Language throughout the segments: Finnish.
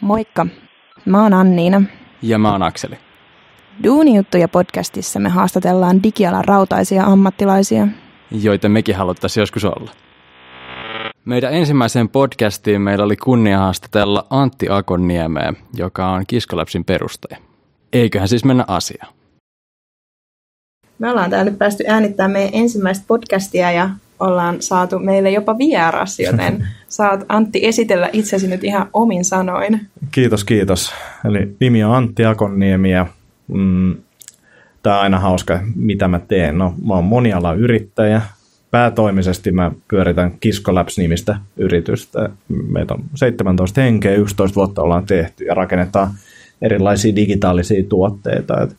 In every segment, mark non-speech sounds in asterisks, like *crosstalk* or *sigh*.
Moikka, mä oon Anniina. Ja mä oon Akseli. Duunijuttuja podcastissa me haastatellaan digialan rautaisia ammattilaisia. Joita mekin haluttaisiin joskus olla. Meidän ensimmäiseen podcastiin meillä oli kunnia haastatella Antti Akonniemeä, joka on Kiskolapsin perustaja. Eiköhän siis mennä asiaan. Me ollaan täällä nyt päästy äänittämään meidän ensimmäistä podcastia ja ollaan saatu meille jopa vieras, joten *laughs* saat Antti esitellä itsesi nyt ihan omin sanoin. Kiitos, kiitos. Eli nimi on Antti Akonniemi ja mm, tämä on aina hauska, mitä mä teen. No, mä oon monialayrittäjä. Päätoimisesti mä pyöritän Kiskolabs-nimistä yritystä. Meitä on 17 henkeä, 11 vuotta ollaan tehty ja rakennetaan erilaisia digitaalisia tuotteita. Et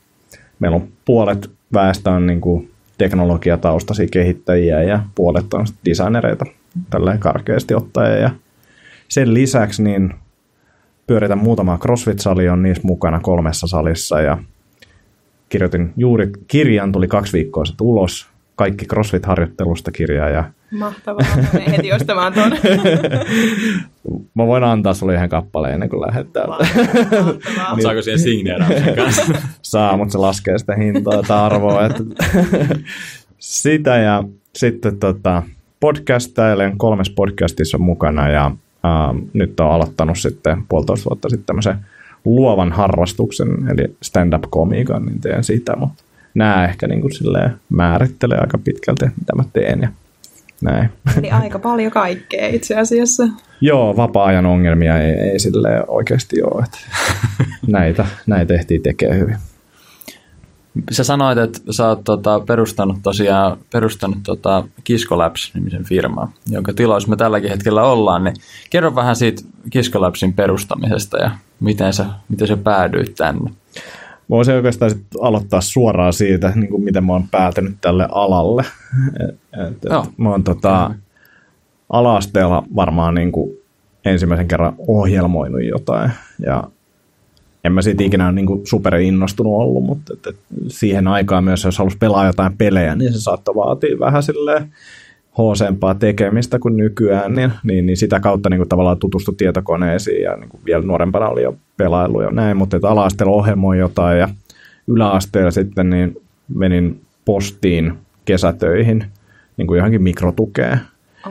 meillä on puolet väestä on niin kuin teknologiataustaisia kehittäjiä ja puolet on designereita tälleen karkeasti ottaen. Ja sen lisäksi niin pyöritän muutama CrossFit-sali, on niissä mukana kolmessa salissa ja kirjoitin juuri kirjan, tuli kaksi viikkoa sitten ulos, kaikki CrossFit-harjoittelusta kirjaa. Ja... Mahtavaa, mä heti ostamaan tuon. *laughs* mä voin antaa sulle yhden kappaleen ennen kuin lähdet täältä. niin. Saako siihen signeerauksen *laughs* kanssa? Saa, mutta se laskee sitä hintaa tai arvoa. Että *laughs* sitä ja sitten tota, podcastailen kolmes podcastissa mukana ja äh, nyt on aloittanut sitten puolitoista vuotta sitten tämmöisen luovan harrastuksen, eli stand-up-komiikan, niin teen sitä, mutta nämä ehkä niin kuin määrittelee aika pitkälti, mitä mä teen ja näin. Eli aika paljon kaikkea itse asiassa. Joo, vapaa-ajan ongelmia ei, ei sille oikeasti ole. Että *laughs* näitä, näitä ehtii tekee hyvin. Sä sanoit, että sä oot tota, perustanut tosiaan perustanut tota Kiskolabs-nimisen firman, jonka tilaus me tälläkin hetkellä ollaan. Niin kerro vähän siitä Kiskolabsin perustamisesta ja miten sä, miten sä päädyit tänne. Mä voisin oikeastaan sit aloittaa suoraan siitä, niin kuin miten mä oon päätynyt tälle alalle. Et, et, Joo. Mä oon tota, ala-asteella varmaan niin kuin ensimmäisen kerran ohjelmoinut jotain. Ja en mä siitä ikinä niin kuin super innostunut ollut, mutta et, et siihen aikaan myös, jos halusi pelaa jotain pelejä, niin se saattoi vaatia vähän silleen hoosempaa tekemistä kuin nykyään, niin, niin, niin sitä kautta niin kuin tavallaan tutustu tietokoneisiin ja niin kuin vielä nuorempana oli jo pelailu ja näin, mutta että ala-asteella ohjelmoi jotain ja yläasteella sitten niin menin postiin kesätöihin niin kuin johonkin mikrotukeen.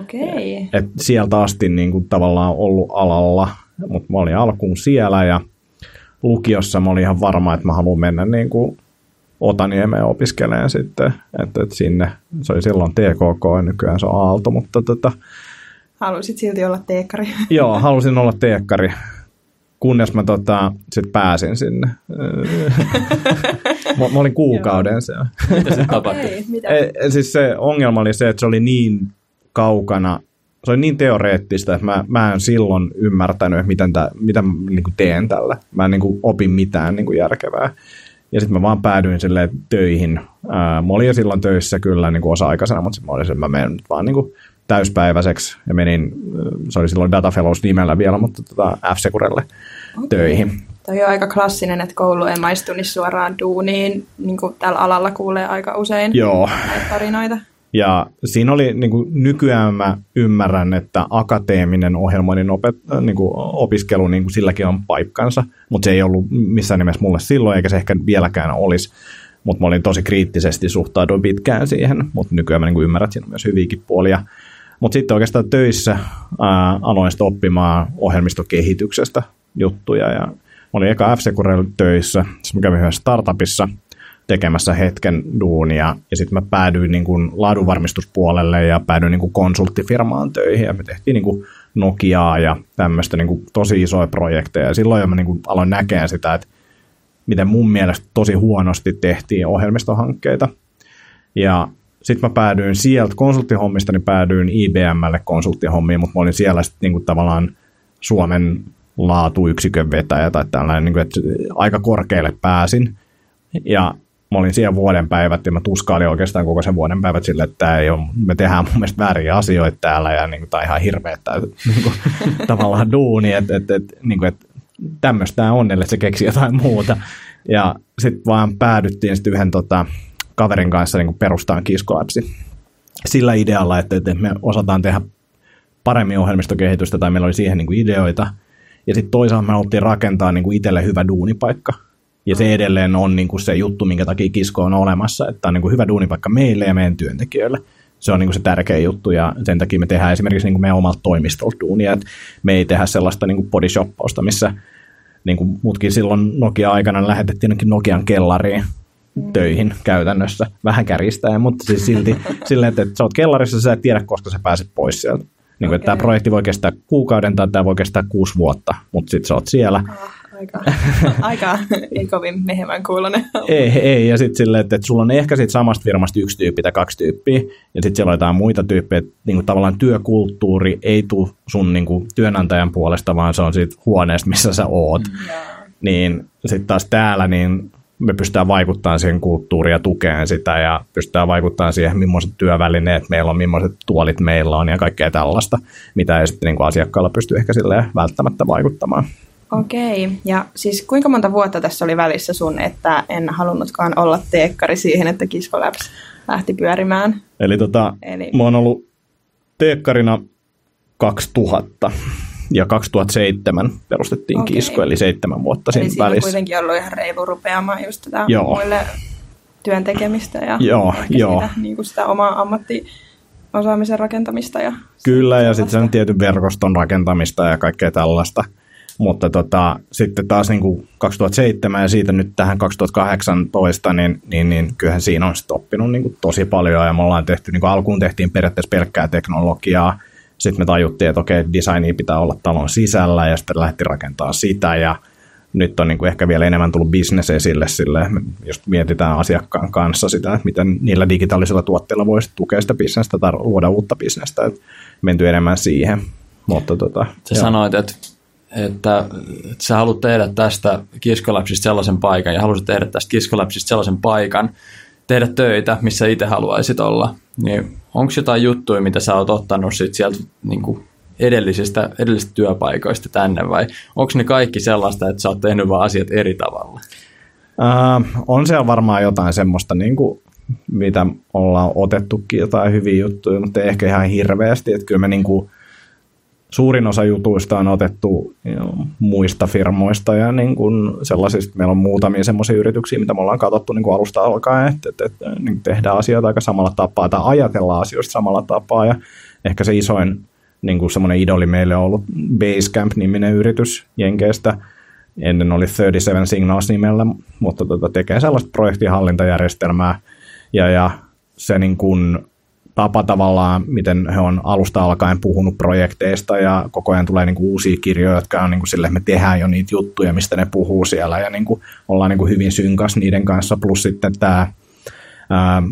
Okei. Et sieltä asti niin kuin tavallaan ollut alalla, mutta mä olin alkuun siellä ja lukiossa mä olin ihan varma, että mä haluan mennä niin kuin Otaniemeen opiskeleen sitten, että, että sinne, se oli silloin TKK ja nykyään se on Aalto, mutta tota, Halusit silti olla teekkari. *laughs* Joo, halusin olla teekkari, kunnes mä tota, sit pääsin sinne. *laughs* mä, mä olin kuukauden siellä. Mitä se tapahtui? Okei, mitä? E, siis se ongelma oli se, että se oli niin kaukana, se oli niin teoreettista, että mä, mä en silloin ymmärtänyt, että miten tää, mitä mä niin teen tällä. Mä en niin kuin, opin mitään niin kuin järkevää. Ja sitten mä vaan päädyin silleen töihin. Ää, mä olin jo silloin töissä kyllä niin kuin osa-aikaisena, mutta mä olin mä menen nyt vaan niin kuin täyspäiväiseksi ja menin, se oli silloin Data Fellows nimellä vielä, mutta tota F-Securelle okay. töihin. Toi on aika klassinen, että koulu ei maistu niin suoraan duuniin, niin kuin tällä alalla kuulee aika usein Joo. tarinoita. Ja siinä oli, niin kuin nykyään mä ymmärrän, että akateeminen ohjelmoinnin opet, niin kuin opiskelu, niin kuin silläkin on paikkansa, mutta se ei ollut missään nimessä mulle silloin, eikä se ehkä vieläkään olisi. Mutta mä olin tosi kriittisesti suhtauduin pitkään siihen, mutta nykyään mä niin kuin ymmärrän, että siinä on myös hyviäkin puolia. Mutta sitten oikeastaan töissä ää, aloin sitten oppimaan ohjelmistokehityksestä juttuja. Ja mä olin eka f töissä, sitten mä kävin yhdessä startupissa tekemässä hetken duunia, ja sitten mä päädyin niin kuin laadunvarmistuspuolelle ja päädyin niin kuin konsulttifirmaan töihin, ja me tehtiin niin kuin Nokiaa ja tämmöistä niin kuin tosi isoja projekteja, ja silloin jo mä niin kuin aloin näkemään sitä, että miten mun mielestä tosi huonosti tehtiin ohjelmistohankkeita. Ja sitten mä päädyin sieltä konsulttihommista, niin päädyin IBMlle konsulttihommiin, mutta mä olin siellä sitten niinku tavallaan Suomen laatuyksikön vetäjä tai tällainen, niinku, että aika korkealle pääsin. Ja mä olin siellä vuoden päivät ja mä tuskailin oikeastaan koko sen vuoden päivät sille, että ei ole, me tehdään mun mielestä vääriä asioita täällä ja niin kuin, tämä on ihan hirveä tää, niin kuin, *laughs* tavallaan duuni, että et, et, niin kuin, että tämmöistä on, ellei se keksi jotain muuta. Ja sitten vaan päädyttiin sitten yhden tota, kaverin kanssa niin perustaan kiskoapsi sillä idealla, että, että me osataan tehdä paremmin ohjelmistokehitystä tai meillä oli siihen niin kuin ideoita. Ja sitten toisaalta me haluttiin rakentaa niin kuin itselle hyvä duunipaikka. Ja se edelleen on niin kuin se juttu, minkä takia Kisko on olemassa, että on niin kuin hyvä duunipaikka meille ja meidän työntekijöille. Se on niin kuin se tärkeä juttu ja sen takia me tehdään esimerkiksi niin kuin meidän omalta toimistolta duunia, että me ei tehdä sellaista niin kuin bodyshoppausta, missä niin kuin mutkin silloin Nokia-aikana lähetettiin Nokian kellariin töihin käytännössä, vähän kärjistäen, mutta siis silti *laughs* silleen, että, että sä oot kellarissa, sä et tiedä, koska sä pääset pois sieltä. Niin kuin, okay. tämä projekti voi kestää kuukauden tai tämä voi kestää kuusi vuotta, mutta sitten sä oot siellä. Aika, *laughs* aika ei kovin mehemän kuulonen. ei, ei, ja sitten silleen, että, että sulla on ehkä sit samasta firmasta yksi tyyppi tai kaksi tyyppiä, ja sitten siellä on jotain muita tyyppejä, että niin kuin tavallaan työkulttuuri ei tule sun niin kuin, työnantajan puolesta, vaan se on siitä huoneesta, missä sä oot. Mm. Niin sitten taas täällä, niin me pystytään vaikuttamaan siihen kulttuuriin ja tukeen sitä ja pystytään vaikuttamaan siihen, millaiset työvälineet meillä on, millaiset tuolit meillä on ja kaikkea tällaista, mitä ei sitten niin kuin asiakkaalla pysty ehkä välttämättä vaikuttamaan. Okei, ja siis kuinka monta vuotta tässä oli välissä sun, että en halunnutkaan olla teekkari siihen, että Kisko Labs lähti pyörimään? Eli, tota, Eli... mä oon ollut teekkarina 2000 ja 2007 perustettiin okay. Kisko, eli seitsemän vuotta eli siinä välissä. Eli kuitenkin ollut ihan reilu rupeamaan just tätä joo. muille työn tekemistä ja joo, joo. Sitä, niin kuin sitä omaa ammattiosaamisen rakentamista. Ja Kyllä, ja sitten sen tietyn verkoston rakentamista ja kaikkea tällaista. Mutta tota, sitten taas niin kuin 2007 ja siitä nyt tähän 2018, niin, niin, niin kyllähän siinä on sitten oppinut niin kuin tosi paljon ja me ollaan tehty, niin kuin alkuun tehtiin periaatteessa pelkkää teknologiaa, sitten me tajuttiin, että okei, designi pitää olla talon sisällä ja sitten lähti rakentaa sitä ja nyt on niin kuin ehkä vielä enemmän tullut business esille sille, jos mietitään asiakkaan kanssa sitä, että miten niillä digitaalisilla tuotteilla voisi tukea sitä bisnestä tai luoda uutta bisnestä, että menty enemmän siihen. Mutta tota, Sä sanoit, että että, sä haluat tehdä tästä kiskolapsista sellaisen paikan ja haluaisit tehdä tästä kiskolapsista sellaisen paikan, tehdä töitä, missä itse haluaisit olla, niin onko jotain juttuja, mitä sä oot ottanut sit sieltä niin kuin edellisistä, edellisistä työpaikoista tänne vai onko ne kaikki sellaista, että sä oot tehnyt vaan asiat eri tavalla? Äh, on siellä varmaan jotain semmoista, niin kuin, mitä ollaan otettukin jotain hyviä juttuja, mutta ei ehkä ihan hirveästi, että kyllä me niin kuin, suurin osa jutuista on otettu jo, muista firmoista ja niin kuin sellaisista, meillä on muutamia semmoisia yrityksiä, mitä me ollaan katsottu niin kuin alusta alkaen, että, että, että niin tehdään asioita aika samalla tapaa tai ajatellaan asioista samalla tapaa. Ja ehkä se isoin niin kuin semmoinen idoli meille on ollut Basecamp-niminen yritys Jenkeistä, ennen oli 37 Signals nimellä, mutta tota, tekee sellaista projektihallintajärjestelmää. Ja, ja se niin kuin tapa tavallaan, miten he on alusta alkaen puhunut projekteista ja koko ajan tulee niin kuin uusia kirjoja, jotka on niin kuin sille, me tehdään jo niitä juttuja, mistä ne puhuu siellä. Ja niin kuin ollaan niin kuin hyvin synkas niiden kanssa, plus sitten tämä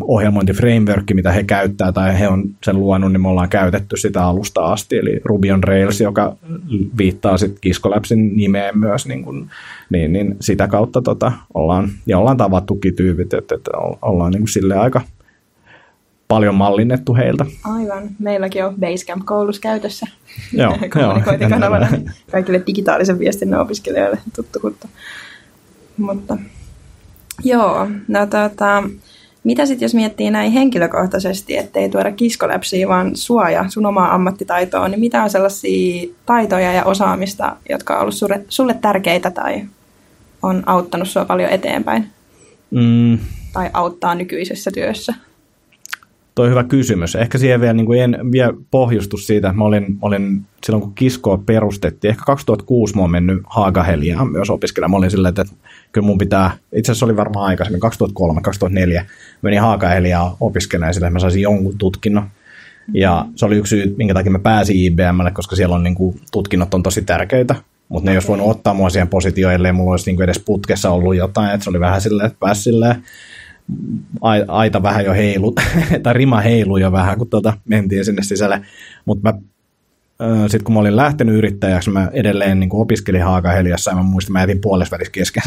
ohjelmointiframework, mitä he käyttää tai he on sen luonut, niin me ollaan käytetty sitä alusta asti, eli Ruby on Rails, joka viittaa sitten Kiskolapsin nimeen myös, niin, kuin, niin, niin sitä kautta tota, ollaan, ja ollaan tavattukin tyypit, että, että ollaan niin kuin sille aika paljon mallinnettu heiltä. Aivan. Meilläkin on Basecamp-koulussa käytössä. Joo, *laughs* joo. kaikille digitaalisen viestinnän opiskelijoille tuttu kuttu. Mutta joo, no tota, mitä sitten jos miettii näin henkilökohtaisesti, ettei tuoda kiskoläpsiä, vaan suoja sun omaa ammattitaitoa, niin mitä on sellaisia taitoja ja osaamista, jotka on ollut sulle, sulle tärkeitä tai on auttanut sua paljon eteenpäin? Mm. Tai auttaa nykyisessä työssä? Toi hyvä kysymys. Ehkä siihen vielä, niin kuin en vielä pohjustus siitä. Mä olin, olin silloin, kun Kiskoa perustettiin, ehkä 2006 mä oon mennyt Haagaheliaan myös opiskelemaan. Mä olin silleen, että kyllä mun pitää, itse asiassa oli varmaan aikaisemmin, 2003, 2004, menin Haagaheliaan opiskelemaan sillä, että mä saisin jonkun tutkinnon. Ja se oli yksi syy, minkä takia mä pääsin IBMlle, koska siellä on niin kuin, tutkinnot on tosi tärkeitä. Mutta ne ei olisi voinut ottaa mua siihen positioon, ellei mulla olisi niin kuin edes putkessa ollut jotain. Että se oli vähän silleen, että pääsi silleen aita vähän jo heilu, *laughs* tai rima heilu jo vähän, kun tuota mentiin sinne sisälle. Mutta sitten kun mä olin lähtenyt yrittäjäksi, mä edelleen niin opiskelin Haakaheliassa ja mä muistin, mä jätin puolesvälissä kesken.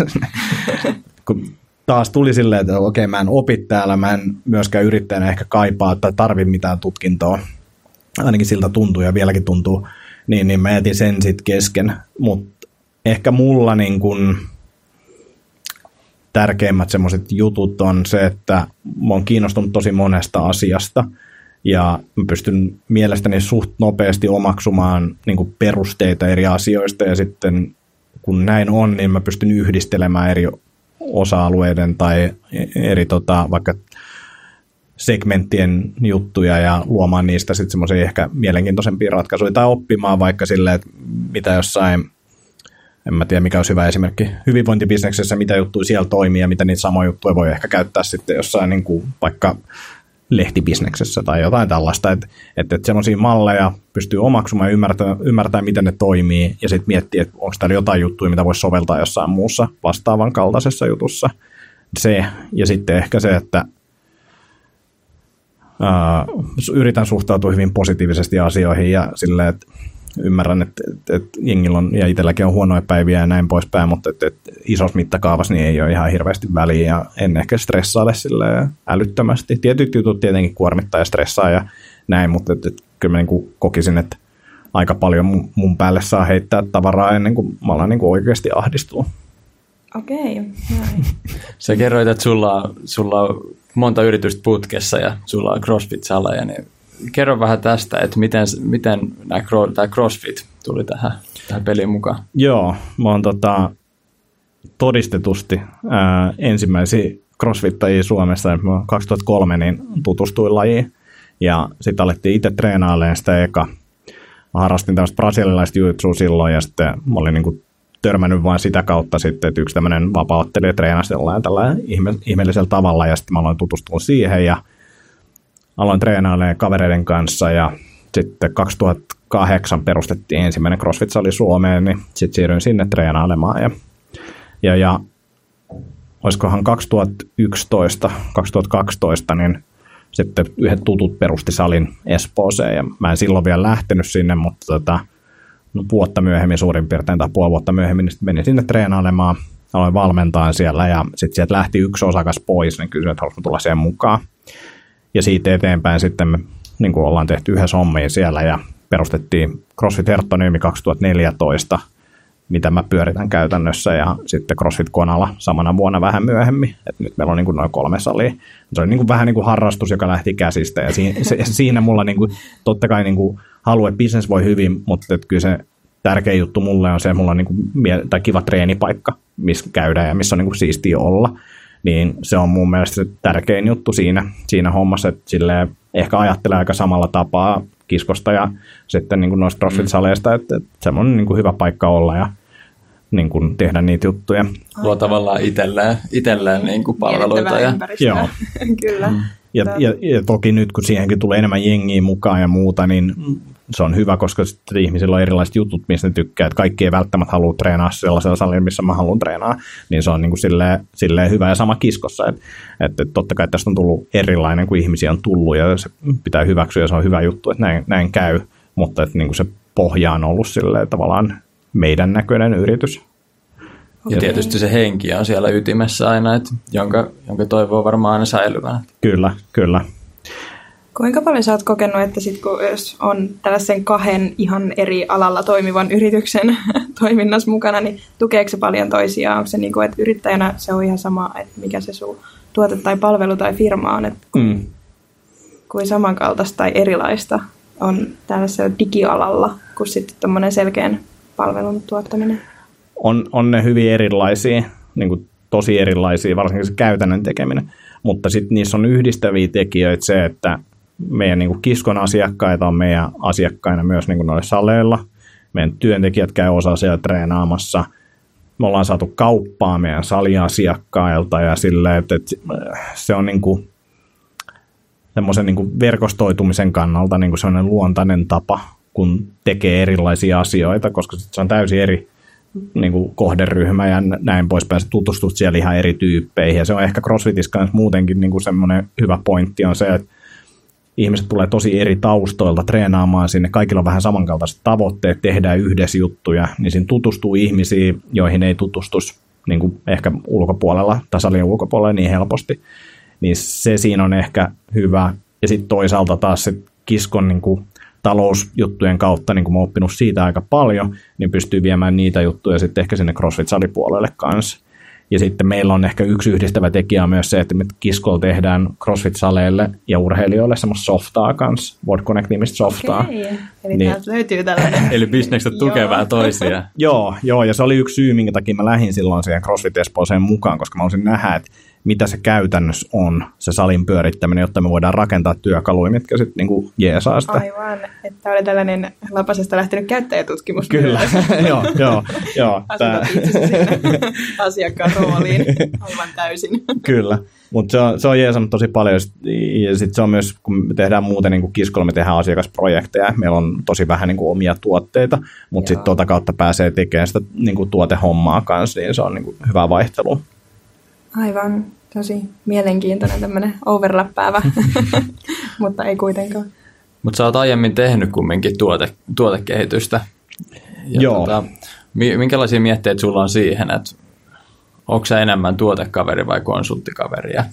*laughs* kun taas tuli silleen, että okei, mä en opi täällä, mä en myöskään yrittäjänä ehkä kaipaa tai tarvi mitään tutkintoa. Ainakin siltä tuntuu ja vieläkin tuntuu. Niin, niin mä jätin sen sitten kesken. Mutta ehkä mulla niin kun, tärkeimmät semmoiset jutut on se, että mä oon kiinnostunut tosi monesta asiasta ja mä pystyn mielestäni suht nopeasti omaksumaan niin perusteita eri asioista ja sitten kun näin on, niin mä pystyn yhdistelemään eri osa-alueiden tai eri tota, vaikka segmenttien juttuja ja luomaan niistä sitten semmoisia ehkä mielenkiintoisempia ratkaisuja tai oppimaan vaikka silleen, että mitä jossain, en mä tiedä mikä olisi hyvä esimerkki, hyvinvointibisneksessä, mitä juttuja siellä toimii ja mitä niitä samoja juttuja voi ehkä käyttää sitten jossain niin kuin vaikka lehtibisneksessä tai jotain tällaista, että et, et semmoisia malleja pystyy omaksumaan ja ymmärtää, ymmärtää, miten ne toimii ja sitten miettiä, että onko täällä jotain juttuja, mitä voisi soveltaa jossain muussa vastaavan kaltaisessa jutussa. Se ja sitten ehkä se, että ää, yritän suhtautua hyvin positiivisesti asioihin ja silleen, että ymmärrän, että, että, että jengillä on, ja itselläkin on huonoja päiviä ja näin poispäin, mutta että, että isossa mittakaavassa niin ei ole ihan hirveästi väliä ja en ehkä stressaile sille älyttömästi. Tietyt jutut tietenkin kuormittaa ja stressaa ja näin, mutta että, että kyllä mä niin kokisin, että aika paljon mun, mun päälle saa heittää tavaraa ennen kuin mä alan niin kuin oikeasti ahdistua. Okei, okay, *laughs* Sä kerroit, että sulla, sulla on monta yritystä putkessa ja sulla on CrossFit-saleja, niin kerro vähän tästä, että miten, miten tämä CrossFit tuli tähän, tähän peliin mukaan. Joo, mä oon tota, todistetusti ää, ensimmäisiä crossfittajia Suomessa. Mä 2003 niin tutustuin lajiin ja sitten alettiin itse treenailemaan sitä eka. Mä harrastin tämmöistä brasilialaista jujitsua silloin ja sitten mä olin niinku törmännyt vain sitä kautta sitten, että yksi tämmöinen vapauttelija treenasi jollain tällä ihme, ihmeellisellä tavalla ja sitten mä aloin tutustua siihen ja aloin treenailemaan kavereiden kanssa ja sitten 2008 perustettiin ensimmäinen CrossFit-sali Suomeen, niin sitten siirryin sinne treenailemaan ja, ja, ja olisikohan 2011, 2012, niin sitten yhdet tutut perusti salin Espooseen ja mä en silloin vielä lähtenyt sinne, mutta tota, no, vuotta myöhemmin suurin piirtein tai puoli vuotta myöhemmin niin menin sinne treenailemaan, aloin valmentaa siellä ja sitten sieltä lähti yksi osakas pois, niin kysyin, että haluaisin tulla siihen mukaan. Ja siitä eteenpäin sitten me niin kuin ollaan tehty yhdessä hommia siellä ja perustettiin CrossFit Herttoniemi 2014, mitä mä pyöritän käytännössä ja sitten CrossFit Konala samana vuonna vähän myöhemmin. Et nyt meillä on niin kuin noin kolme salia. Se oli niin kuin vähän niin kuin harrastus, joka lähti käsistä ja siinä, se, *laughs* siinä mulla niin kuin, totta kai niin kuin halu, että business voi hyvin, mutta että kyllä se tärkein juttu mulle on se, että mulla on niin kuin, tai kiva treenipaikka, missä käydään ja missä on niin kuin siistiä olla niin se on mun mielestä se tärkein juttu siinä, siinä hommassa, että silleen ehkä ajattelee aika samalla tapaa kiskosta ja sitten niin kuin noista CrossFit-saleista, että, että semmoinen niin kuin hyvä paikka olla ja niin kuin tehdä niitä juttuja. Luo tavallaan itselleen, itselleen niin kuin palveluita. Ja... Joo. *laughs* Kyllä. Mm. Ja, ja, ja toki nyt, kun siihenkin tulee enemmän jengiä mukaan ja muuta, niin se on hyvä, koska sitten ihmisillä on erilaiset jutut, mistä ne tykkää. Että kaikki ei välttämättä halua treenaa sellaisella salilla, missä mä haluan treenaa. Niin se on niin kuin silleen, silleen hyvä ja sama kiskossa. Että et, et totta kai tästä on tullut erilainen, kuin ihmisiä on tullut ja se pitää hyväksyä ja se on hyvä juttu, että näin, näin käy. Mutta että niin kuin se pohja on ollut silleen tavallaan meidän näköinen yritys. Ja tietysti se henki on siellä ytimessä aina, että jonka, jonka toivoo varmaan aina säilyvän. Kyllä, kyllä. Kuinka paljon sä oot kokenut, että sit kun jos on tällaisen kahden ihan eri alalla toimivan yrityksen *laughs* toiminnassa mukana, niin tukeeko se paljon toisiaan? Onko se niin kuin, että yrittäjänä se on ihan sama, että mikä se sun tuote tai palvelu tai firma on, että mm. kuin samankaltaista tai erilaista on tällaisella digialalla kuin sitten tuommoinen selkeän palvelun tuottaminen? On, on ne hyvin erilaisia, niin kuin tosi erilaisia, varsinkin se käytännön tekeminen. Mutta sitten niissä on yhdistäviä tekijöitä se, että meidän niin kuin kiskon asiakkaita on meidän asiakkaina myös niin kuin noilla saleilla. Meidän työntekijät käy osa siellä treenaamassa. Me ollaan saatu kauppaa meidän saliasiakkailta ja sille, että, että se on niin kuin semmoisen niin kuin verkostoitumisen kannalta niin kuin sellainen luontainen tapa, kun tekee erilaisia asioita, koska se on täysin eri niin kuin kohderyhmä ja näin poispäin. Sä tutustut siellä ihan eri tyyppeihin ja se on ehkä CrossFitissa kanssa muutenkin niin kuin semmoinen hyvä pointti on se, että ihmiset tulee tosi eri taustoilta treenaamaan sinne, kaikilla on vähän samankaltaiset tavoitteet, tehdään yhdessä juttuja, niin siinä tutustuu ihmisiin, joihin ei tutustus niin kuin ehkä ulkopuolella tai ulkopuolella niin helposti, niin se siinä on ehkä hyvä. Ja sitten toisaalta taas se kiskon niin kuin talousjuttujen kautta, niin kuin mä oon oppinut siitä aika paljon, niin pystyy viemään niitä juttuja sitten ehkä sinne CrossFit-salipuolelle kanssa. Ja sitten meillä on ehkä yksi yhdistävä tekijä on myös se, että me Kiskolla tehdään CrossFit-saleille ja urheilijoille semmoista softaa kanssa, Board Connect-nimistä softaa. Okei, eli Niin. täältä löytyy tällainen. *laughs* Eli bisnekset vähän toisiaan. *laughs* Joo, joo, ja se oli yksi syy, minkä takia mä lähdin silloin siihen CrossFit Espooseen mukaan, koska mä haluaisin nähdä, että mitä se käytännössä on, se salin pyörittäminen, jotta me voidaan rakentaa työkaluja, mitkä sitten niinku jeesaa sitä. Aivan, että oli tällainen lapasesta lähtenyt käyttäjätutkimus. Kyllä, *laughs* *laughs* joo, joo, joo. Tää, asiakkaan rooliin aivan täysin. *laughs* Kyllä, mutta se on, se on jeesannut tosi paljon. Ja sit- Ja sitten se on myös, kun me tehdään muuten niin kuin kiskolla, me tehdään asiakasprojekteja. Meillä on tosi vähän niin kuin omia tuotteita, mutta sitten tuota kautta pääsee tekemään sitä niin kuin tuotehommaa kanssa, niin se on niin kuin hyvä vaihtelu. Aivan, tosi mielenkiintoinen tämmöinen overlappäävä, *laughs* mutta ei kuitenkaan. Mutta sä oot aiemmin tehnyt kumminkin tuote, tuotekehitystä. Ja Joo. Tota, mi- minkälaisia mietteitä sulla on siihen, että onko sä enemmän tuotekaveri vai konsulttikaveri? Ja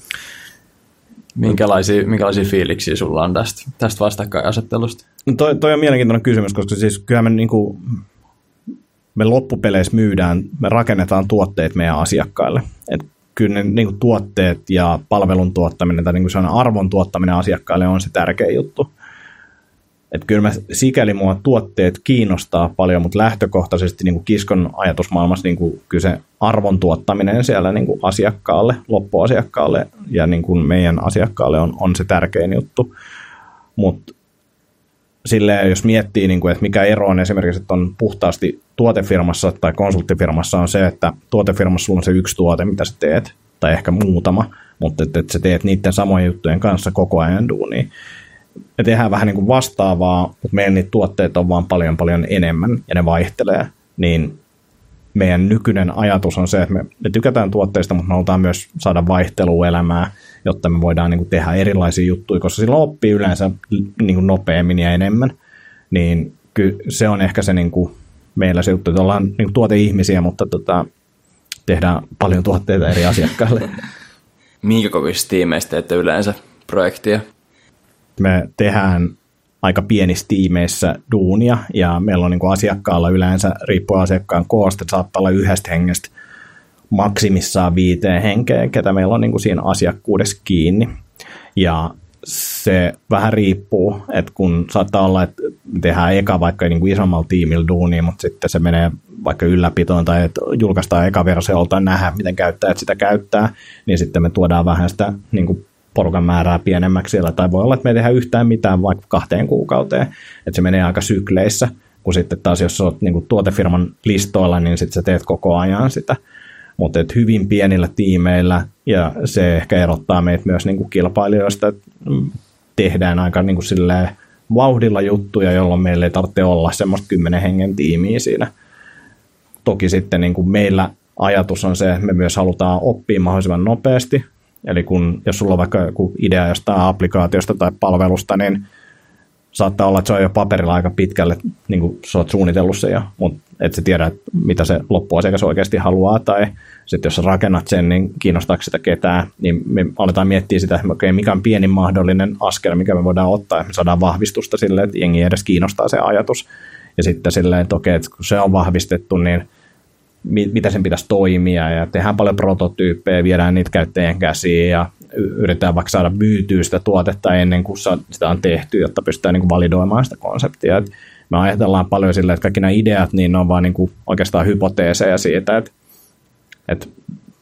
minkälaisia, minkälaisia fiiliksiä sulla on tästä, tästä vastakkainasettelusta? No toi, toi on mielenkiintoinen kysymys, koska siis kyllähän me, niin kuin, me loppupeleissä myydään, me rakennetaan tuotteet meidän asiakkaille. Et kyllä ne niin kuin tuotteet ja palvelun tuottaminen tai niin kuin arvon tuottaminen asiakkaille on se tärkeä juttu. Et kyllä mä, sikäli mua tuotteet kiinnostaa paljon, mutta lähtökohtaisesti niin kuin kiskon ajatusmaailmassa niin kuin kyllä se arvon tuottaminen siellä niin kuin asiakkaalle, loppuasiakkaalle ja niin kuin meidän asiakkaalle on, on se tärkein juttu. Mutta silleen, jos miettii, niin kuin, että mikä ero on esimerkiksi, että on puhtaasti tuotefirmassa tai konsulttifirmassa on se, että tuotefirmassa sulla on se yksi tuote, mitä sä teet, tai ehkä muutama, mutta että, että sä teet niiden samojen juttujen kanssa koko ajan duunia. Me tehdään vähän niin kuin vastaavaa, mutta meillä niitä tuotteita on vaan paljon paljon enemmän ja ne vaihtelee, niin meidän nykyinen ajatus on se, että me, me tykätään tuotteista, mutta me halutaan myös saada vaihtelua elämää, jotta me voidaan niin kuin tehdä erilaisia juttuja, koska silloin oppii yleensä niin kuin nopeammin ja enemmän. Niin ky, se on ehkä se niin kuin meillä se juttu, että ollaan niin kuin tuoteihmisiä, mutta tota, tehdään paljon tuotteita eri asiakkaille. *laughs* Minkä kovista tiimeistä teette yleensä projektia? me tehdään aika pienissä tiimeissä duunia, ja meillä on niin kuin asiakkaalla yleensä, riippuen asiakkaan koosta, saattaa olla yhdestä hengestä maksimissaan viiteen henkeä, ketä meillä on niin kuin siinä asiakkuudessa kiinni. Ja se vähän riippuu, että kun saattaa olla, että tehdään eka vaikka niin kuin isommalla tiimillä duunia, mutta sitten se menee vaikka ylläpitoon tai että julkaistaan eka versiolta nähdä, miten käyttäjät sitä käyttää, niin sitten me tuodaan vähän sitä niin kuin porukan määrää pienemmäksi. Siellä, tai voi olla, että me ei tehdä yhtään mitään vaikka kahteen kuukauteen, että se menee aika sykleissä, kun sitten taas jos olet niin kuin tuotefirman listoilla, niin sitten sä teet koko ajan sitä, mutta et hyvin pienillä tiimeillä, ja se ehkä erottaa meitä myös niin kuin kilpailijoista, että tehdään aika niin kuin silleen vauhdilla juttuja, jolloin meillä ei tarvitse olla semmoista kymmenen hengen tiimiä siinä. Toki sitten niin kuin meillä ajatus on se, että me myös halutaan oppia mahdollisimman nopeasti, Eli kun, jos sulla on vaikka joku idea jostain applikaatiosta tai palvelusta, niin saattaa olla, että se on jo paperilla aika pitkälle, niin kuin sä oot suunnitellut se jo, mutta et sä tiedä, mitä se loppuasiakas oikeasti haluaa, tai sitten jos rakennat sen, niin kiinnostaako sitä ketään, niin me aletaan miettiä sitä, että okay, mikä on pienin mahdollinen askel, mikä me voidaan ottaa, että me saadaan vahvistusta sille, että jengi edes kiinnostaa se ajatus, ja sitten silleen, että okei, että kun se on vahvistettu, niin mi- mitä sen pitäisi toimia ja tehdään paljon prototyyppejä, viedään niitä käyttäjien käsiin ja yritetään vaikka saada myytyä sitä tuotetta ennen kuin sitä on tehty, jotta pystytään niin validoimaan sitä konseptia. Et me ajatellaan paljon silleen, että kaikki nämä ideat, niin ne on vaan niin kuin oikeastaan hypoteeseja siitä, että, että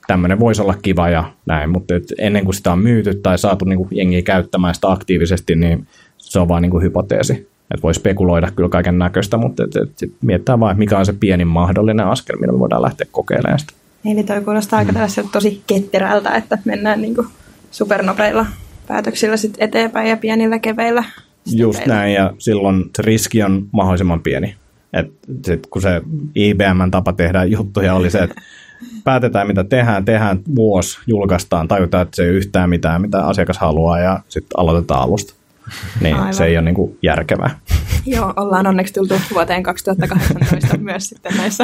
tämmöinen voisi olla kiva ja näin, mutta ennen kuin sitä on myyty tai saatu niin kuin jengiä käyttämään sitä aktiivisesti, niin se on vaan niin kuin hypoteesi. Että voi spekuloida kyllä kaiken näköistä, mutta et, et, et mietitään vaan, että mikä on se pienin mahdollinen askel, millä me voidaan lähteä kokeilemaan sitä. Eli toi kuulostaa aika tällaiselta tosi ketterältä, että mennään niin kuin supernopeilla päätöksillä sit eteenpäin ja pienillä keveillä. Just stepeillä. näin, ja silloin se riski on mahdollisimman pieni. Et sit kun se IBMn tapa tehdä juttuja oli se, että *laughs* päätetään mitä tehdään, tehdään vuosi, julkaistaan, tajutaan, että se ei yhtään mitään, mitä asiakas haluaa, ja sitten aloitetaan alusta. *laughs* Niin Aivan. se ei ole niinku järkevää. Joo, ollaan onneksi tultu vuoteen 2018 *laughs* myös sitten näissä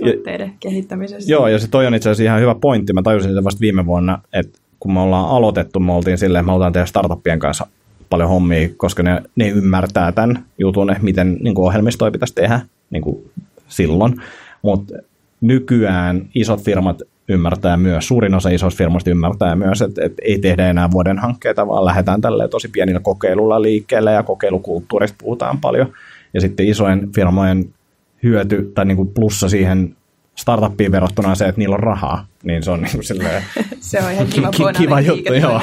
tuotteiden kehittämisessä. Joo, ja se toi on itse asiassa ihan hyvä pointti. Mä tajusin sen vasta viime vuonna, että kun me ollaan aloitettu, me oltiin silleen, että me halutaan tehdä startuppien kanssa paljon hommia, koska ne, ne ymmärtää tämän jutun, että miten niin kuin ohjelmistoja pitäisi tehdä niin kuin silloin. Mutta nykyään isot firmat ymmärtää myös, suurin osa isoista firmoista ymmärtää myös, että, että ei tehdä enää vuoden hankkeita, vaan lähdetään tälle tosi pienillä kokeilulla liikkeelle ja kokeilukulttuurista puhutaan paljon. Ja sitten isojen firmojen hyöty tai niin kuin plussa siihen startuppiin verrattuna se, että niillä on rahaa, niin se on niin kuin silleen, *laughs* se on ihan kiva, ki- kiva juttu, joo.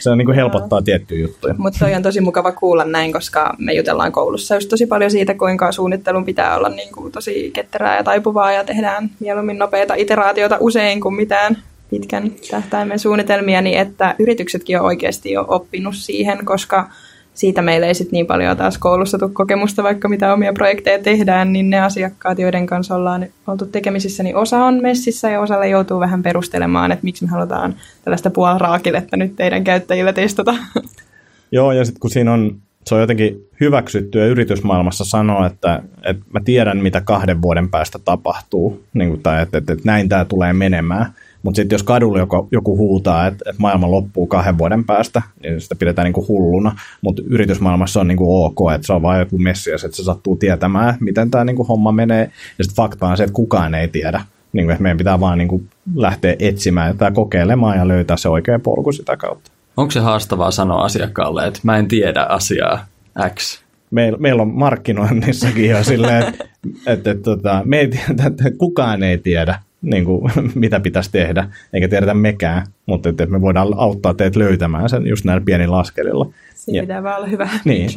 Se on niin kuin helpottaa tiettyjä juttuja. Mutta toi on tosi mukava kuulla näin, koska me jutellaan koulussa just tosi paljon siitä, kuinka suunnittelun pitää olla niin kuin tosi ketterää ja taipuvaa ja tehdään mieluummin nopeita iteraatioita usein kuin mitään pitkän tähtäimen suunnitelmia, niin että yrityksetkin on oikeasti jo oppinut siihen, koska siitä meillä ei sit niin paljon taas koulussa tule kokemusta, vaikka mitä omia projekteja tehdään, niin ne asiakkaat, joiden kanssa ollaan oltu tekemisissä, niin osa on messissä ja osalle joutuu vähän perustelemaan, että miksi me halutaan tällaista puolraakiletta nyt teidän käyttäjillä testata. *laughs* Joo, ja sitten kun siinä on, se on jotenkin hyväksyttyä yritysmaailmassa sanoa, että, että mä tiedän, mitä kahden vuoden päästä tapahtuu, niin kuin, tai että, että, että näin tämä tulee menemään, mutta sitten jos kadulla joku, joku huutaa, että, että maailma loppuu kahden vuoden päästä, niin sitä pidetään niinku hulluna. Mutta yritysmaailmassa on niinku ok, että se on vain joku messias, että se sattuu tietämään, miten tämä niinku homma menee. Ja sitten fakta on se, että kukaan ei tiedä. Niinku, että meidän pitää vaan niinku lähteä etsimään tai kokeilemaan ja löytää se oikea polku sitä kautta. Onko se haastavaa sanoa asiakkaalle, että mä en tiedä asiaa X? Meillä, meillä on markkinoinnissakin jo silleen, että, että, että, että tota, me ei tiedä, että kukaan ei tiedä niin kuin, *laughs* mitä pitäisi tehdä, eikä tiedetä mekään, mutta että me voidaan auttaa teitä löytämään sen just näillä pienillä askelilla. Siinä ja, pitää vaan olla hyvä *laughs* niin.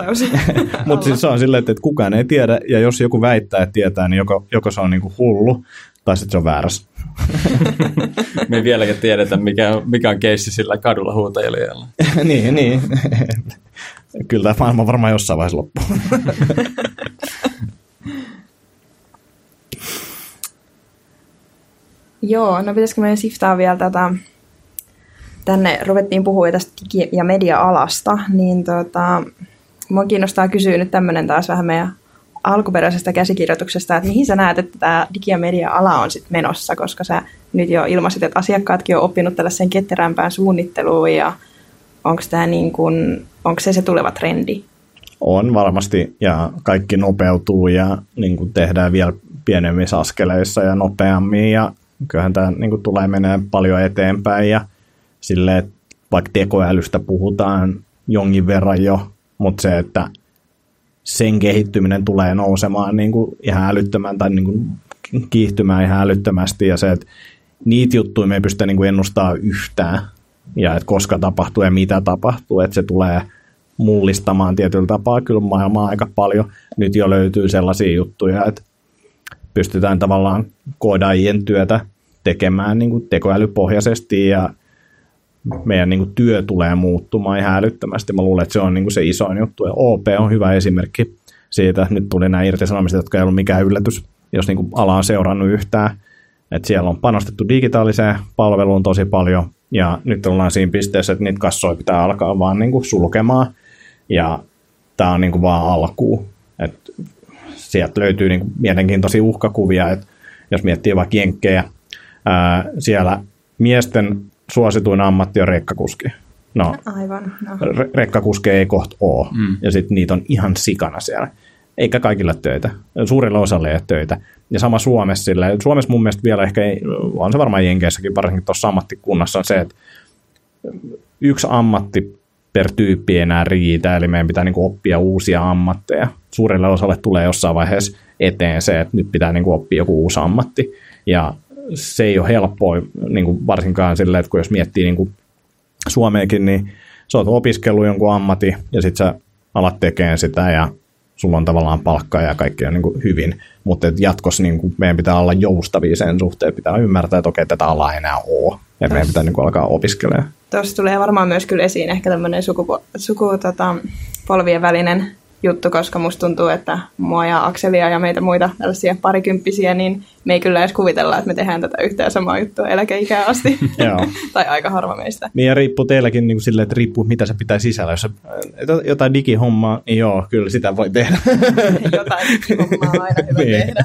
*laughs* Mutta siis se on silleen, että, että kukaan ei tiedä, ja jos joku väittää, että tietää, niin joko, joko se on niin kuin hullu, tai sitten se on väärässä. me ei vieläkään tiedetä, mikä, mikä on keissi sillä kadulla huutajelijalla. niin, niin. Kyllä tämä maailma varmaan jossain vaiheessa loppuu. Joo, no pitäisikö meidän siftaa vielä tätä, tänne ruvettiin puhua tästä digi- ja media-alasta, niin tota, mua kiinnostaa kysyä nyt tämmöinen taas vähän meidän alkuperäisestä käsikirjoituksesta, että mihin sä näet, että tämä digi- ja media-ala on sitten menossa, koska sä nyt jo ilmaisit, että asiakkaatkin on oppinut tällaisen ketterämpään suunnitteluun ja onko tämä niin onko se se tuleva trendi? On varmasti ja kaikki nopeutuu ja niin kuin tehdään vielä pienemmissä askeleissa ja nopeammin ja kyllähän tämä niin kuin, tulee menee paljon eteenpäin ja sille, että vaikka tekoälystä puhutaan jonkin verran jo, mutta se, että sen kehittyminen tulee nousemaan niin kuin ihan älyttömän tai niin kuin kiihtymään ihan älyttömästi ja se, että niitä juttuja me ei pystytä niin ennustaa yhtään ja että koska tapahtuu ja mitä tapahtuu, että se tulee mullistamaan tietyllä tapaa kyllä maailmaa aika paljon. Nyt jo löytyy sellaisia juttuja, että pystytään tavallaan koodaajien työtä tekemään niin kuin tekoälypohjaisesti ja meidän niin kuin työ tulee muuttumaan ihan älyttömästi. Mä luulen, että se on niin kuin se isoin juttu. Ja OP on hyvä esimerkki siitä. Nyt tuli nämä irtisanomiset, jotka ei ollut mikään yllätys, jos niin kuin ala on seurannut yhtään. Että siellä on panostettu digitaaliseen palveluun tosi paljon, ja nyt ollaan siinä pisteessä, että niitä kassoja pitää alkaa vaan niin kuin sulkemaan, ja tämä on niin kuin vaan alkuun. Et sieltä löytyy niin kuin mielenkiintoisia uhkakuvia, että jos miettii vaikka jenkkejä, ää, siellä miesten suosituin ammatti on rekkakuski. No, Aivan. No. Re- rekkakuski ei kohta ole, mm. ja sitten niitä on ihan sikana siellä. Eikä kaikilla töitä. Suurilla osalla ei ole töitä. Ja sama Suomessa sillä. Suomessa mun mielestä vielä ehkä, ei, on se varmaan Jenkeissäkin, varsinkin tuossa ammattikunnassa on se, että yksi ammatti per tyyppi enää riitä, eli meidän pitää niin oppia uusia ammatteja. Suurelle osalle tulee jossain vaiheessa eteen se, että nyt pitää niin oppia joku uusi ammatti, ja se ei ole helppoa, niin varsinkaan silleen, että kun jos miettii niin Suomeenkin, niin sä oot opiskellut jonkun ammatti, ja sitten sä alat tekemään sitä, ja sulla on tavallaan palkka ja kaikki on niin kuin hyvin, mutta jatkossa niin kuin meidän pitää olla joustavia sen suhteen, pitää ymmärtää, että okei, tätä alaa ei enää ole, ja meidän pitää niin kuin alkaa opiskelemaan. Tuossa tulee varmaan myös kyllä esiin ehkä tämmöinen sukupo- suku, tota, polvien välinen juttu, koska musta tuntuu, että mua ja Akselia ja meitä muita tällaisia parikymppisiä, niin me ei kyllä edes kuvitella, että me tehdään tätä yhtään samaa juttua eläkeikään asti. *laughs* *laughs* tai aika harva meistä. Niin ja riippuu teilläkin niin kuin silleen, että riippuu mitä se pitää sisällä. Jos jotain digihommaa, niin joo, kyllä sitä voi tehdä. *laughs* jotain digihommaa on aina hyvä niin. tehdä.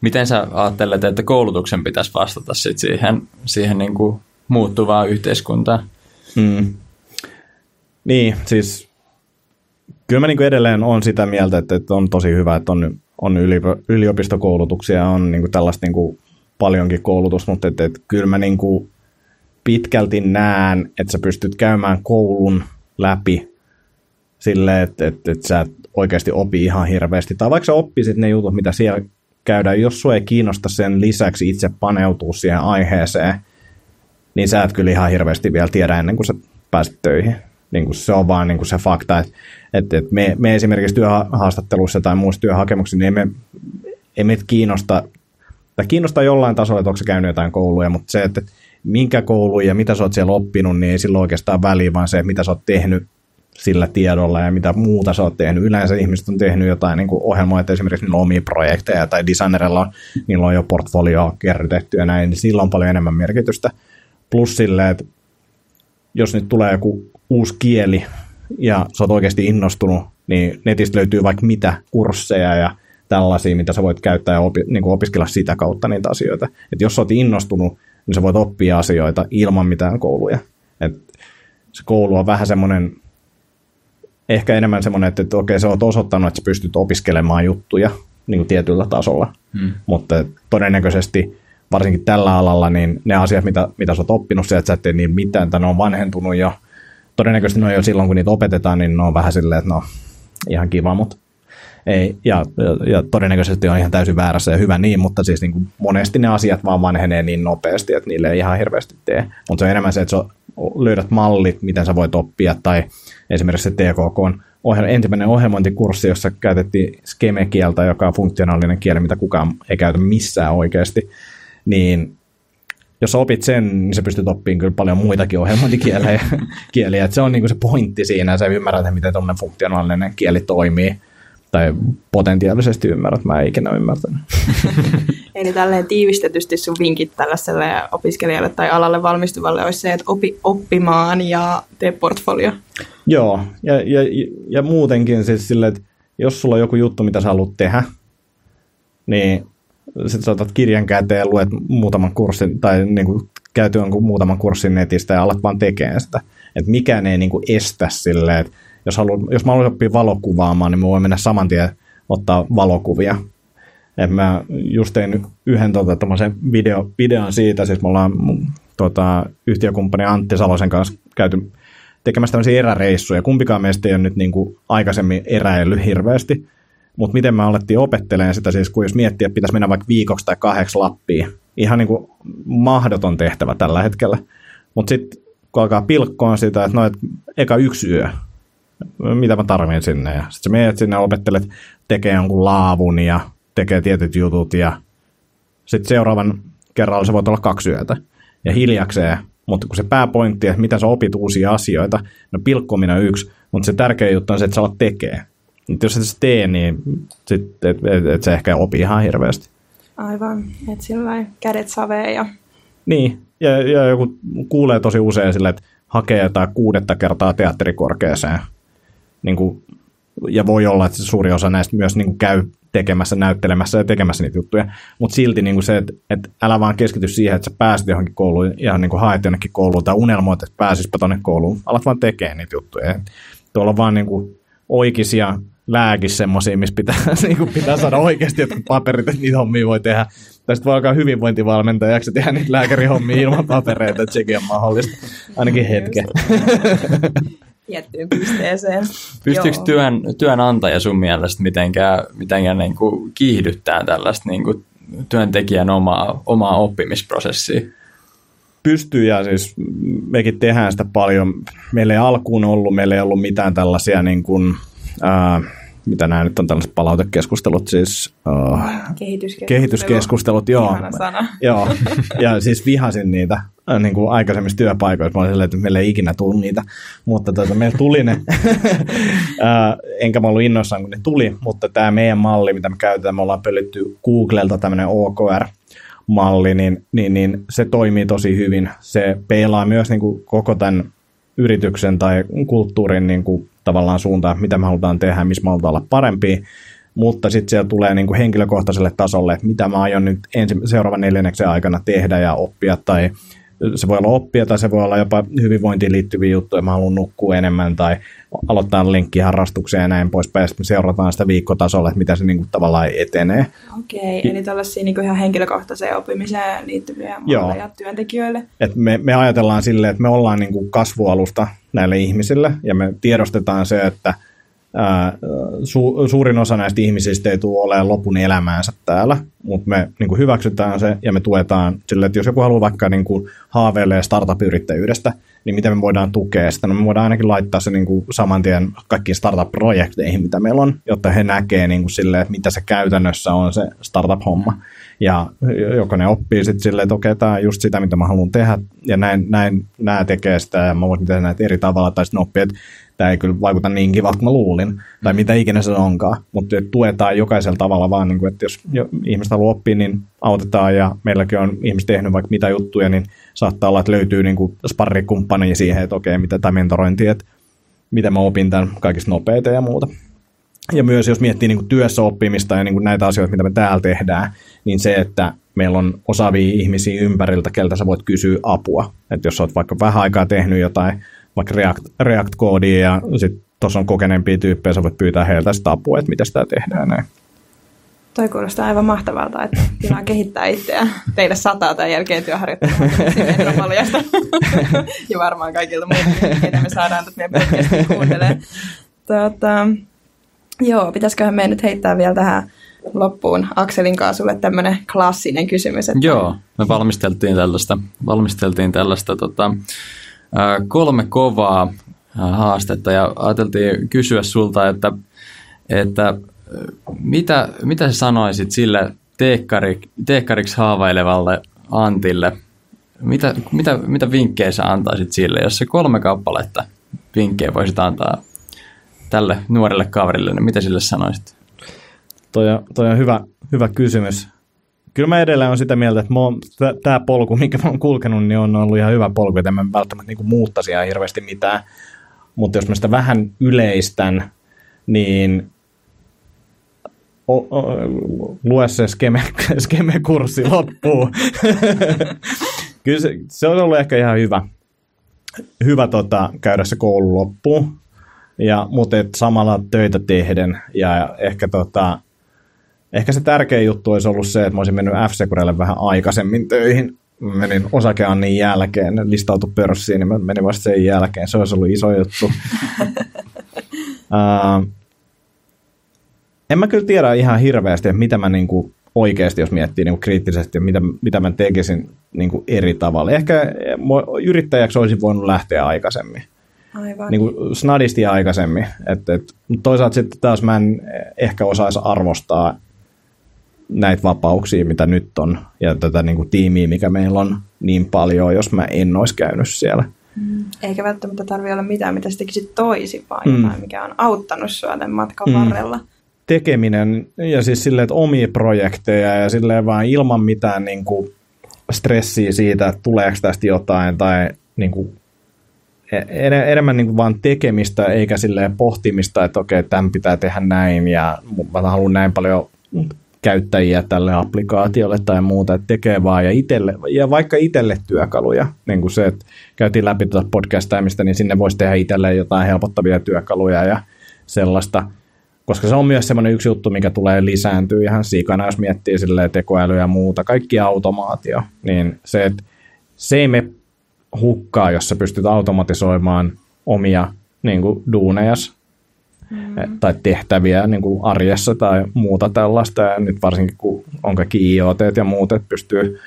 Miten sä ajattelet, että koulutuksen pitäisi vastata sit siihen, siihen niin kuin muuttuvaan yhteiskuntaan? Mm. Niin, siis kyllä mä niin kuin edelleen on sitä mieltä, että, että on tosi hyvä, että on, on yliopistokoulutuksia, on niin kuin tällaista niin kuin paljonkin koulutus, mutta et, et, kyllä mä niin kuin pitkälti näen, että sä pystyt käymään koulun läpi silleen, että, että, että sä et oikeasti opi ihan hirveästi. Tai vaikka sä oppisit ne jutut, mitä siellä käydään, jos sua ei kiinnosta sen lisäksi itse paneutua siihen aiheeseen, niin sä et kyllä ihan hirveästi vielä tiedä ennen kuin sä pääset töihin. Niin kuin se on vaan niin kuin se fakta, että, että, että me, me esimerkiksi työhaastattelussa tai muissa työhakemuksissa, niin emme, emme kiinnosta, tai kiinnostaa jollain tasolla, että onko se käynyt jotain kouluja, mutta se, että minkä koulu ja mitä sä oot siellä oppinut, niin ei sillä oikeastaan väliä, vaan se, mitä sä oot tehnyt sillä tiedolla ja mitä muuta sä oot tehnyt. Yleensä ihmiset on tehnyt jotain niin ohjelmoja, että esimerkiksi niillä on omia projekteja tai designerilla on, niillä on jo portfolio kerrytetty ja näin, niin sillä on paljon enemmän merkitystä. Plus sille, että jos nyt tulee joku uusi kieli ja sä oot oikeasti innostunut, niin netistä löytyy vaikka mitä kursseja ja tällaisia, mitä sä voit käyttää ja opi, niin kuin opiskella sitä kautta niitä asioita. Et jos sä oot innostunut, niin sä voit oppia asioita ilman mitään kouluja. Et se koulu on vähän semmoinen, ehkä enemmän semmoinen, että, että okei, sä oot osoittanut, että sä pystyt opiskelemaan juttuja niin kuin tietyllä tasolla, hmm. mutta todennäköisesti varsinkin tällä alalla, niin ne asiat, mitä, mitä sä oot oppinut sieltä, että sä et tee niin mitään, tai ne on vanhentunut jo, todennäköisesti ne on jo silloin, kun niitä opetetaan, niin ne on vähän silleen, että no, ihan kiva, mutta ei, ja, ja, todennäköisesti on ihan täysin väärässä ja hyvä niin, mutta siis niin kuin monesti ne asiat vaan vanhenee niin nopeasti, että niille ei ihan hirveästi tee. Mutta se on enemmän se, että sä löydät mallit, miten sä voit oppia, tai esimerkiksi se TKK on ohjel- ensimmäinen ohjelmointikurssi, jossa käytettiin skeme-kieltä, joka on funktionaalinen kieli, mitä kukaan ei käytä missään oikeasti, niin jos opit sen, niin sä pystyt oppimaan kyllä paljon muitakin ohjelmointikieliä. *laughs* kieliä. Et se on niinku se pointti siinä, ja sä ymmärrät, miten tuommoinen funktionaalinen kieli toimii tai potentiaalisesti ymmärrät, mä en ikinä ymmärtänyt. *laughs* Eli tälleen tiivistetysti sun vinkit tällaiselle opiskelijalle tai alalle valmistuvalle olisi se, että opi oppimaan ja tee portfolio. Joo, ja, ja, ja muutenkin siis silleen, että jos sulla on joku juttu, mitä sä haluat tehdä, niin sitten sä otat kirjan käteen ja luet muutaman kurssin, tai niin kuin käyt jonkun muutaman kurssin netistä ja alat vaan tekemään sitä. Että mikään ei niin kuin estä silleen, että jos, haluan, jos mä haluan oppia valokuvaamaan, niin mä voin mennä saman tien ottaa valokuvia. Et mä just tein yhden tota, video, videon siitä, siis me ollaan tota, yhtiökumppani Antti Salosen kanssa käyty tekemässä tämmöisiä eräreissuja. Kumpikaan meistä ei ole nyt niin kuin aikaisemmin eräillyt hirveästi, mutta miten me alettiin opettelemaan sitä, siis kun jos miettii, että pitäisi mennä vaikka viikoksi tai kahdeksi Lappiin, ihan niin kuin mahdoton tehtävä tällä hetkellä. Mutta sitten kun alkaa pilkkoa sitä, että no, et eka yksi yö, mitä mä tarvin sinne. Ja sitten sä menet sinne, opettelet, tekee jonkun laavun ja tekee tietyt jutut ja sitten seuraavan kerralla se voit olla kaksi yötä ja hiljakseen. Mutta kun se pääpointti, että mitä sä opit uusia asioita, no pilkkominen on yksi, mutta se tärkeä juttu on se, että sä alat tekee. Jos et sä tee, niin sit, et, et, et sä ehkä opi ihan hirveästi. Aivan, että sillä kädet savee ja... Niin, ja, ja joku kuulee tosi usein sille, että hakee jotain kuudetta kertaa teatterikorkeeseen. Niin kuin, ja voi olla, että suuri osa näistä myös niin kuin käy tekemässä, näyttelemässä ja tekemässä niitä juttuja, mutta silti niin kuin se, että, että älä vaan keskity siihen, että sä pääset johonkin kouluun ja niin kuin haet jonnekin kouluun tai unelmoit, että pääsispä tonne kouluun, alat vaan tekemään niitä juttuja. Tuolla on vaan niin kuin oikisia lääkis semmoisia, missä pitää, *laughs* niin kuin pitää saada oikeasti jotkut paperit, että niitä hommia voi tehdä. Tästä voi alkaa hyvinvointivalmentajaksi tehdä niitä lääkärihommia ilman papereita, että sekin on mahdollista. Ainakin hetken. *laughs* tiettyyn pisteeseen. Pystyykö työn, työnantaja sun mielestä mitenkään, mitenkään niin kuin kiihdyttää tällaista niin kuin työntekijän omaa, omaa oppimisprosessia? Pystyy ja siis mekin tehdään sitä paljon. Meillä ei alkuun ollut, meillä ei ollut mitään tällaisia niin kuin, ää, mitä nämä nyt on tällaiset palautekeskustelut, siis uh, kehityskeskustelut. kehityskeskustelut, joo. joo. *laughs* Ja siis vihasin niitä äh, niin kuin aikaisemmissa työpaikoissa. Mä olin silleen, että meillä ei ikinä tullut niitä, mutta tuota, meillä tuli ne. *laughs* Äh, enkä mä ollut innoissaan, kun ne tuli, mutta tämä meidän malli, mitä me käytetään, me ollaan pölytty Googlelta tämmöinen OKR, malli, niin, niin, niin se toimii tosi hyvin. Se peilaa myös niin kuin koko tämän yrityksen tai kulttuurin niin kuin tavallaan suuntaan, mitä me halutaan tehdä, missä me halutaan olla parempia, mutta sitten siellä tulee niin kuin henkilökohtaiselle tasolle, mitä mä aion nyt ensi, seuraavan neljänneksen aikana tehdä ja oppia tai se voi olla oppia tai se voi olla jopa hyvinvointiin liittyviä juttuja, mä haluan nukkua enemmän tai aloittaa lenkkiharrastuksia ja näin poispäin, ja sitten me seurataan sitä viikkotasolla, että mitä se niin kuin tavallaan etenee. Okei, okay, eli tällaisia niin kuin ihan henkilökohtaiseen oppimiseen liittyviä malleja työntekijöille. Et me, me ajatellaan silleen, että me ollaan niin kuin kasvualusta näille ihmisille, ja me tiedostetaan se, että – su, suurin osa näistä ihmisistä ei tule olemaan lopun elämäänsä täällä, mutta me niin kuin hyväksytään se ja me tuetaan sille, että jos joku haluaa vaikka niin kuin haaveilee startup-yrittäjyydestä, niin miten me voidaan tukea sitä? No me voidaan ainakin laittaa se niin kuin saman tien kaikkiin startup-projekteihin, mitä meillä on, jotta he näkee niin kuin sille, että mitä se käytännössä on se startup-homma. Ja jokainen oppii sitten silleen, että okei, tämä on just sitä, mitä mä haluan tehdä, ja näin, näin nämä tekee sitä, ja mä voisin tehdä näitä eri tavalla, tai sitten oppii, että tämä ei kyllä vaikuta niin kivalta kuin mä luulin, tai mitä ikinä se onkaan, mutta tuetaan jokaisella tavalla vaan, niin kuin, että jos ihmiset haluaa oppia, niin autetaan, ja meilläkin on ihmiset tehnyt vaikka mitä juttuja, niin saattaa olla, että löytyy niin kuin sparrikumppani siihen, että okei, mitä tämä mentorointi, että miten mä opin tämän kaikista nopeita ja muuta. Ja myös jos miettii niin kuin työssä oppimista ja niin kuin näitä asioita, mitä me täällä tehdään, niin se, että meillä on osaavia ihmisiä ympäriltä, keltä sä voit kysyä apua. Että jos sä oot vaikka vähän aikaa tehnyt jotain vaikka React, React-koodia ja sitten tuossa on kokeneempia tyyppejä, sä voit pyytää heiltä sitä apua, että miten sitä tehdään näin. Toi kuulostaa aivan mahtavalta, että tilaa kehittää itseään. Teille sataa tämän jälkeen työharjoittelemaan *laughs* ja varmaan kaikilta muilta, ketä me saadaan tätä meidän podcastia kuuntelemaan. Tota, joo, pitäisiköhän me nyt heittää vielä tähän loppuun Akselin kanssa sulle tämmöinen klassinen kysymys. Että... Joo, me valmisteltiin tällaista, valmisteltiin tällaista tota, kolme kovaa haastetta ja ajateltiin kysyä sulta, että, että mitä, mitä sä sanoisit sille teekkari, teekkariksi haavailevalle Antille? Mitä, mitä, mitä vinkkejä sä antaisit sille, jos se kolme kappaletta vinkkejä voisit antaa tälle nuorelle kaverille, niin mitä sille sanoisit? Toi on, toi on hyvä, hyvä kysymys kyllä mä edelleen on sitä mieltä, että tämä polku, minkä mä oon kulkenut, niin on ollut ihan hyvä polku, että mä välttämättä niin muuttaisi ihan hirveästi mitään. Mutta jos mä sitä vähän yleistän, niin o, o, lue se skeme, *laughs* skeme-kurssi loppuun. *laughs* kyllä se, se on ollut ehkä ihan hyvä, hyvä tota, käydä se koulu loppuun. Ja, mutta et samalla töitä tehden ja ehkä tota, Ehkä se tärkeä juttu olisi ollut se, että mä olisin mennyt f vähän aikaisemmin töihin. Menin osakeannin jälkeen, listautu pörssiin, niin mä menin vasta sen jälkeen. Se olisi ollut iso juttu. *laughs* uh, en mä kyllä tiedä ihan hirveästi, että mitä mä niinku oikeasti, jos miettii niinku kriittisesti, mitä, mitä mä tekisin niinku eri tavalla. Ehkä yrittäjäksi olisin voinut lähteä aikaisemmin. Aivan. Niin kuin snadisti aikaisemmin. Et, et, toisaalta sitten taas mä en ehkä osaisi arvostaa näitä vapauksia, mitä nyt on, ja tätä niin kuin, tiimiä, mikä meillä on niin paljon, jos mä en olisi käynyt siellä. Mm. Eikä välttämättä tarvitse olla mitään, mitä sä tekisit toisin, vaan mm. jotain, mikä on auttanut sua tämän matkan mm. varrella. Tekeminen, ja siis silleen, että omia projekteja, ja silleen vaan ilman mitään niin kuin, stressiä siitä, että tuleeko tästä jotain, tai niin kuin, e-, enemmän niin kuin vaan tekemistä, eikä silleen pohtimista, että okei, tämän pitää tehdä näin, ja mä haluan näin paljon käyttäjiä tälle applikaatiolle tai muuta, että tekee vaan ja, itelle, ja vaikka itselle työkaluja, niin kuin se, että käytiin läpi tuota podcastaamista, niin sinne voisi tehdä itselle jotain helpottavia työkaluja ja sellaista, koska se on myös semmoinen yksi juttu, mikä tulee lisääntyä ihan sikana, jos miettii silleen tekoälyä ja muuta, kaikki automaatio, niin se, että se ei me hukkaa, jos sä pystyt automatisoimaan omia niin kuin, duunejas mm. tai tehtäviä niin kuin arjessa tai muuta tällaista. Ja nyt varsinkin kun on kaikki IoT ja muut, että pystyy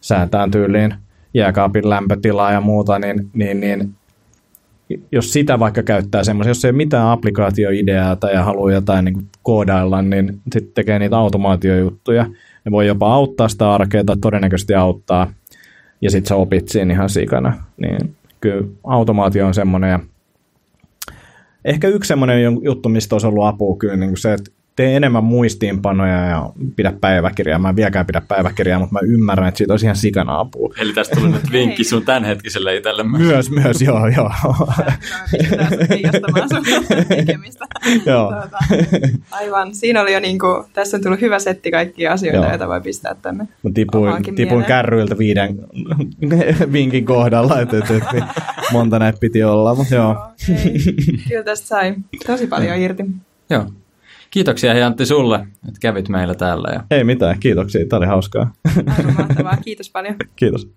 säätämään tyyliin jääkaapin lämpötilaa ja muuta, niin, niin, niin jos sitä vaikka käyttää semmoisia, jos ei ole mitään applikaatioideaa tai haluaa jotain niin kuin koodailla, niin sitten tekee niitä automaatiojuttuja. Ne voi jopa auttaa sitä arkea tai todennäköisesti auttaa, ja sitten sä opit siinä ihan sikana. Niin kyllä automaatio on semmoinen, ja Ehkä yksi semmoinen juttu, mistä olisi ollut apua kyllä niin kuin se, että tee enemmän muistiinpanoja ja pidä päiväkirjaa. Mä en vieläkään pidä päiväkirjaa, mutta mä ymmärrän, että siitä olisi ihan sikana apua. Eli tästä tuli nyt vinkki sun tämänhetkiselle itselle. Myös, myös, joo, joo. joo. Tuota, aivan. Siinä oli jo niin kuin, tässä on tullut hyvä setti kaikkia asioita, joo. joita voi pistää tänne. Mä tipuin, tipuin kärryiltä viiden *laughs* vinkin kohdalla, että, että, että monta näitä piti olla, mutta joo. joo Kyllä tästä sai tosi paljon irti. Joo. Kiitoksia hei Antti sulle, että kävit meillä täällä. Ja... Ei mitään, kiitoksia. Tämä oli hauskaa. Aivan mahtavaa. *laughs* Kiitos paljon. Kiitos.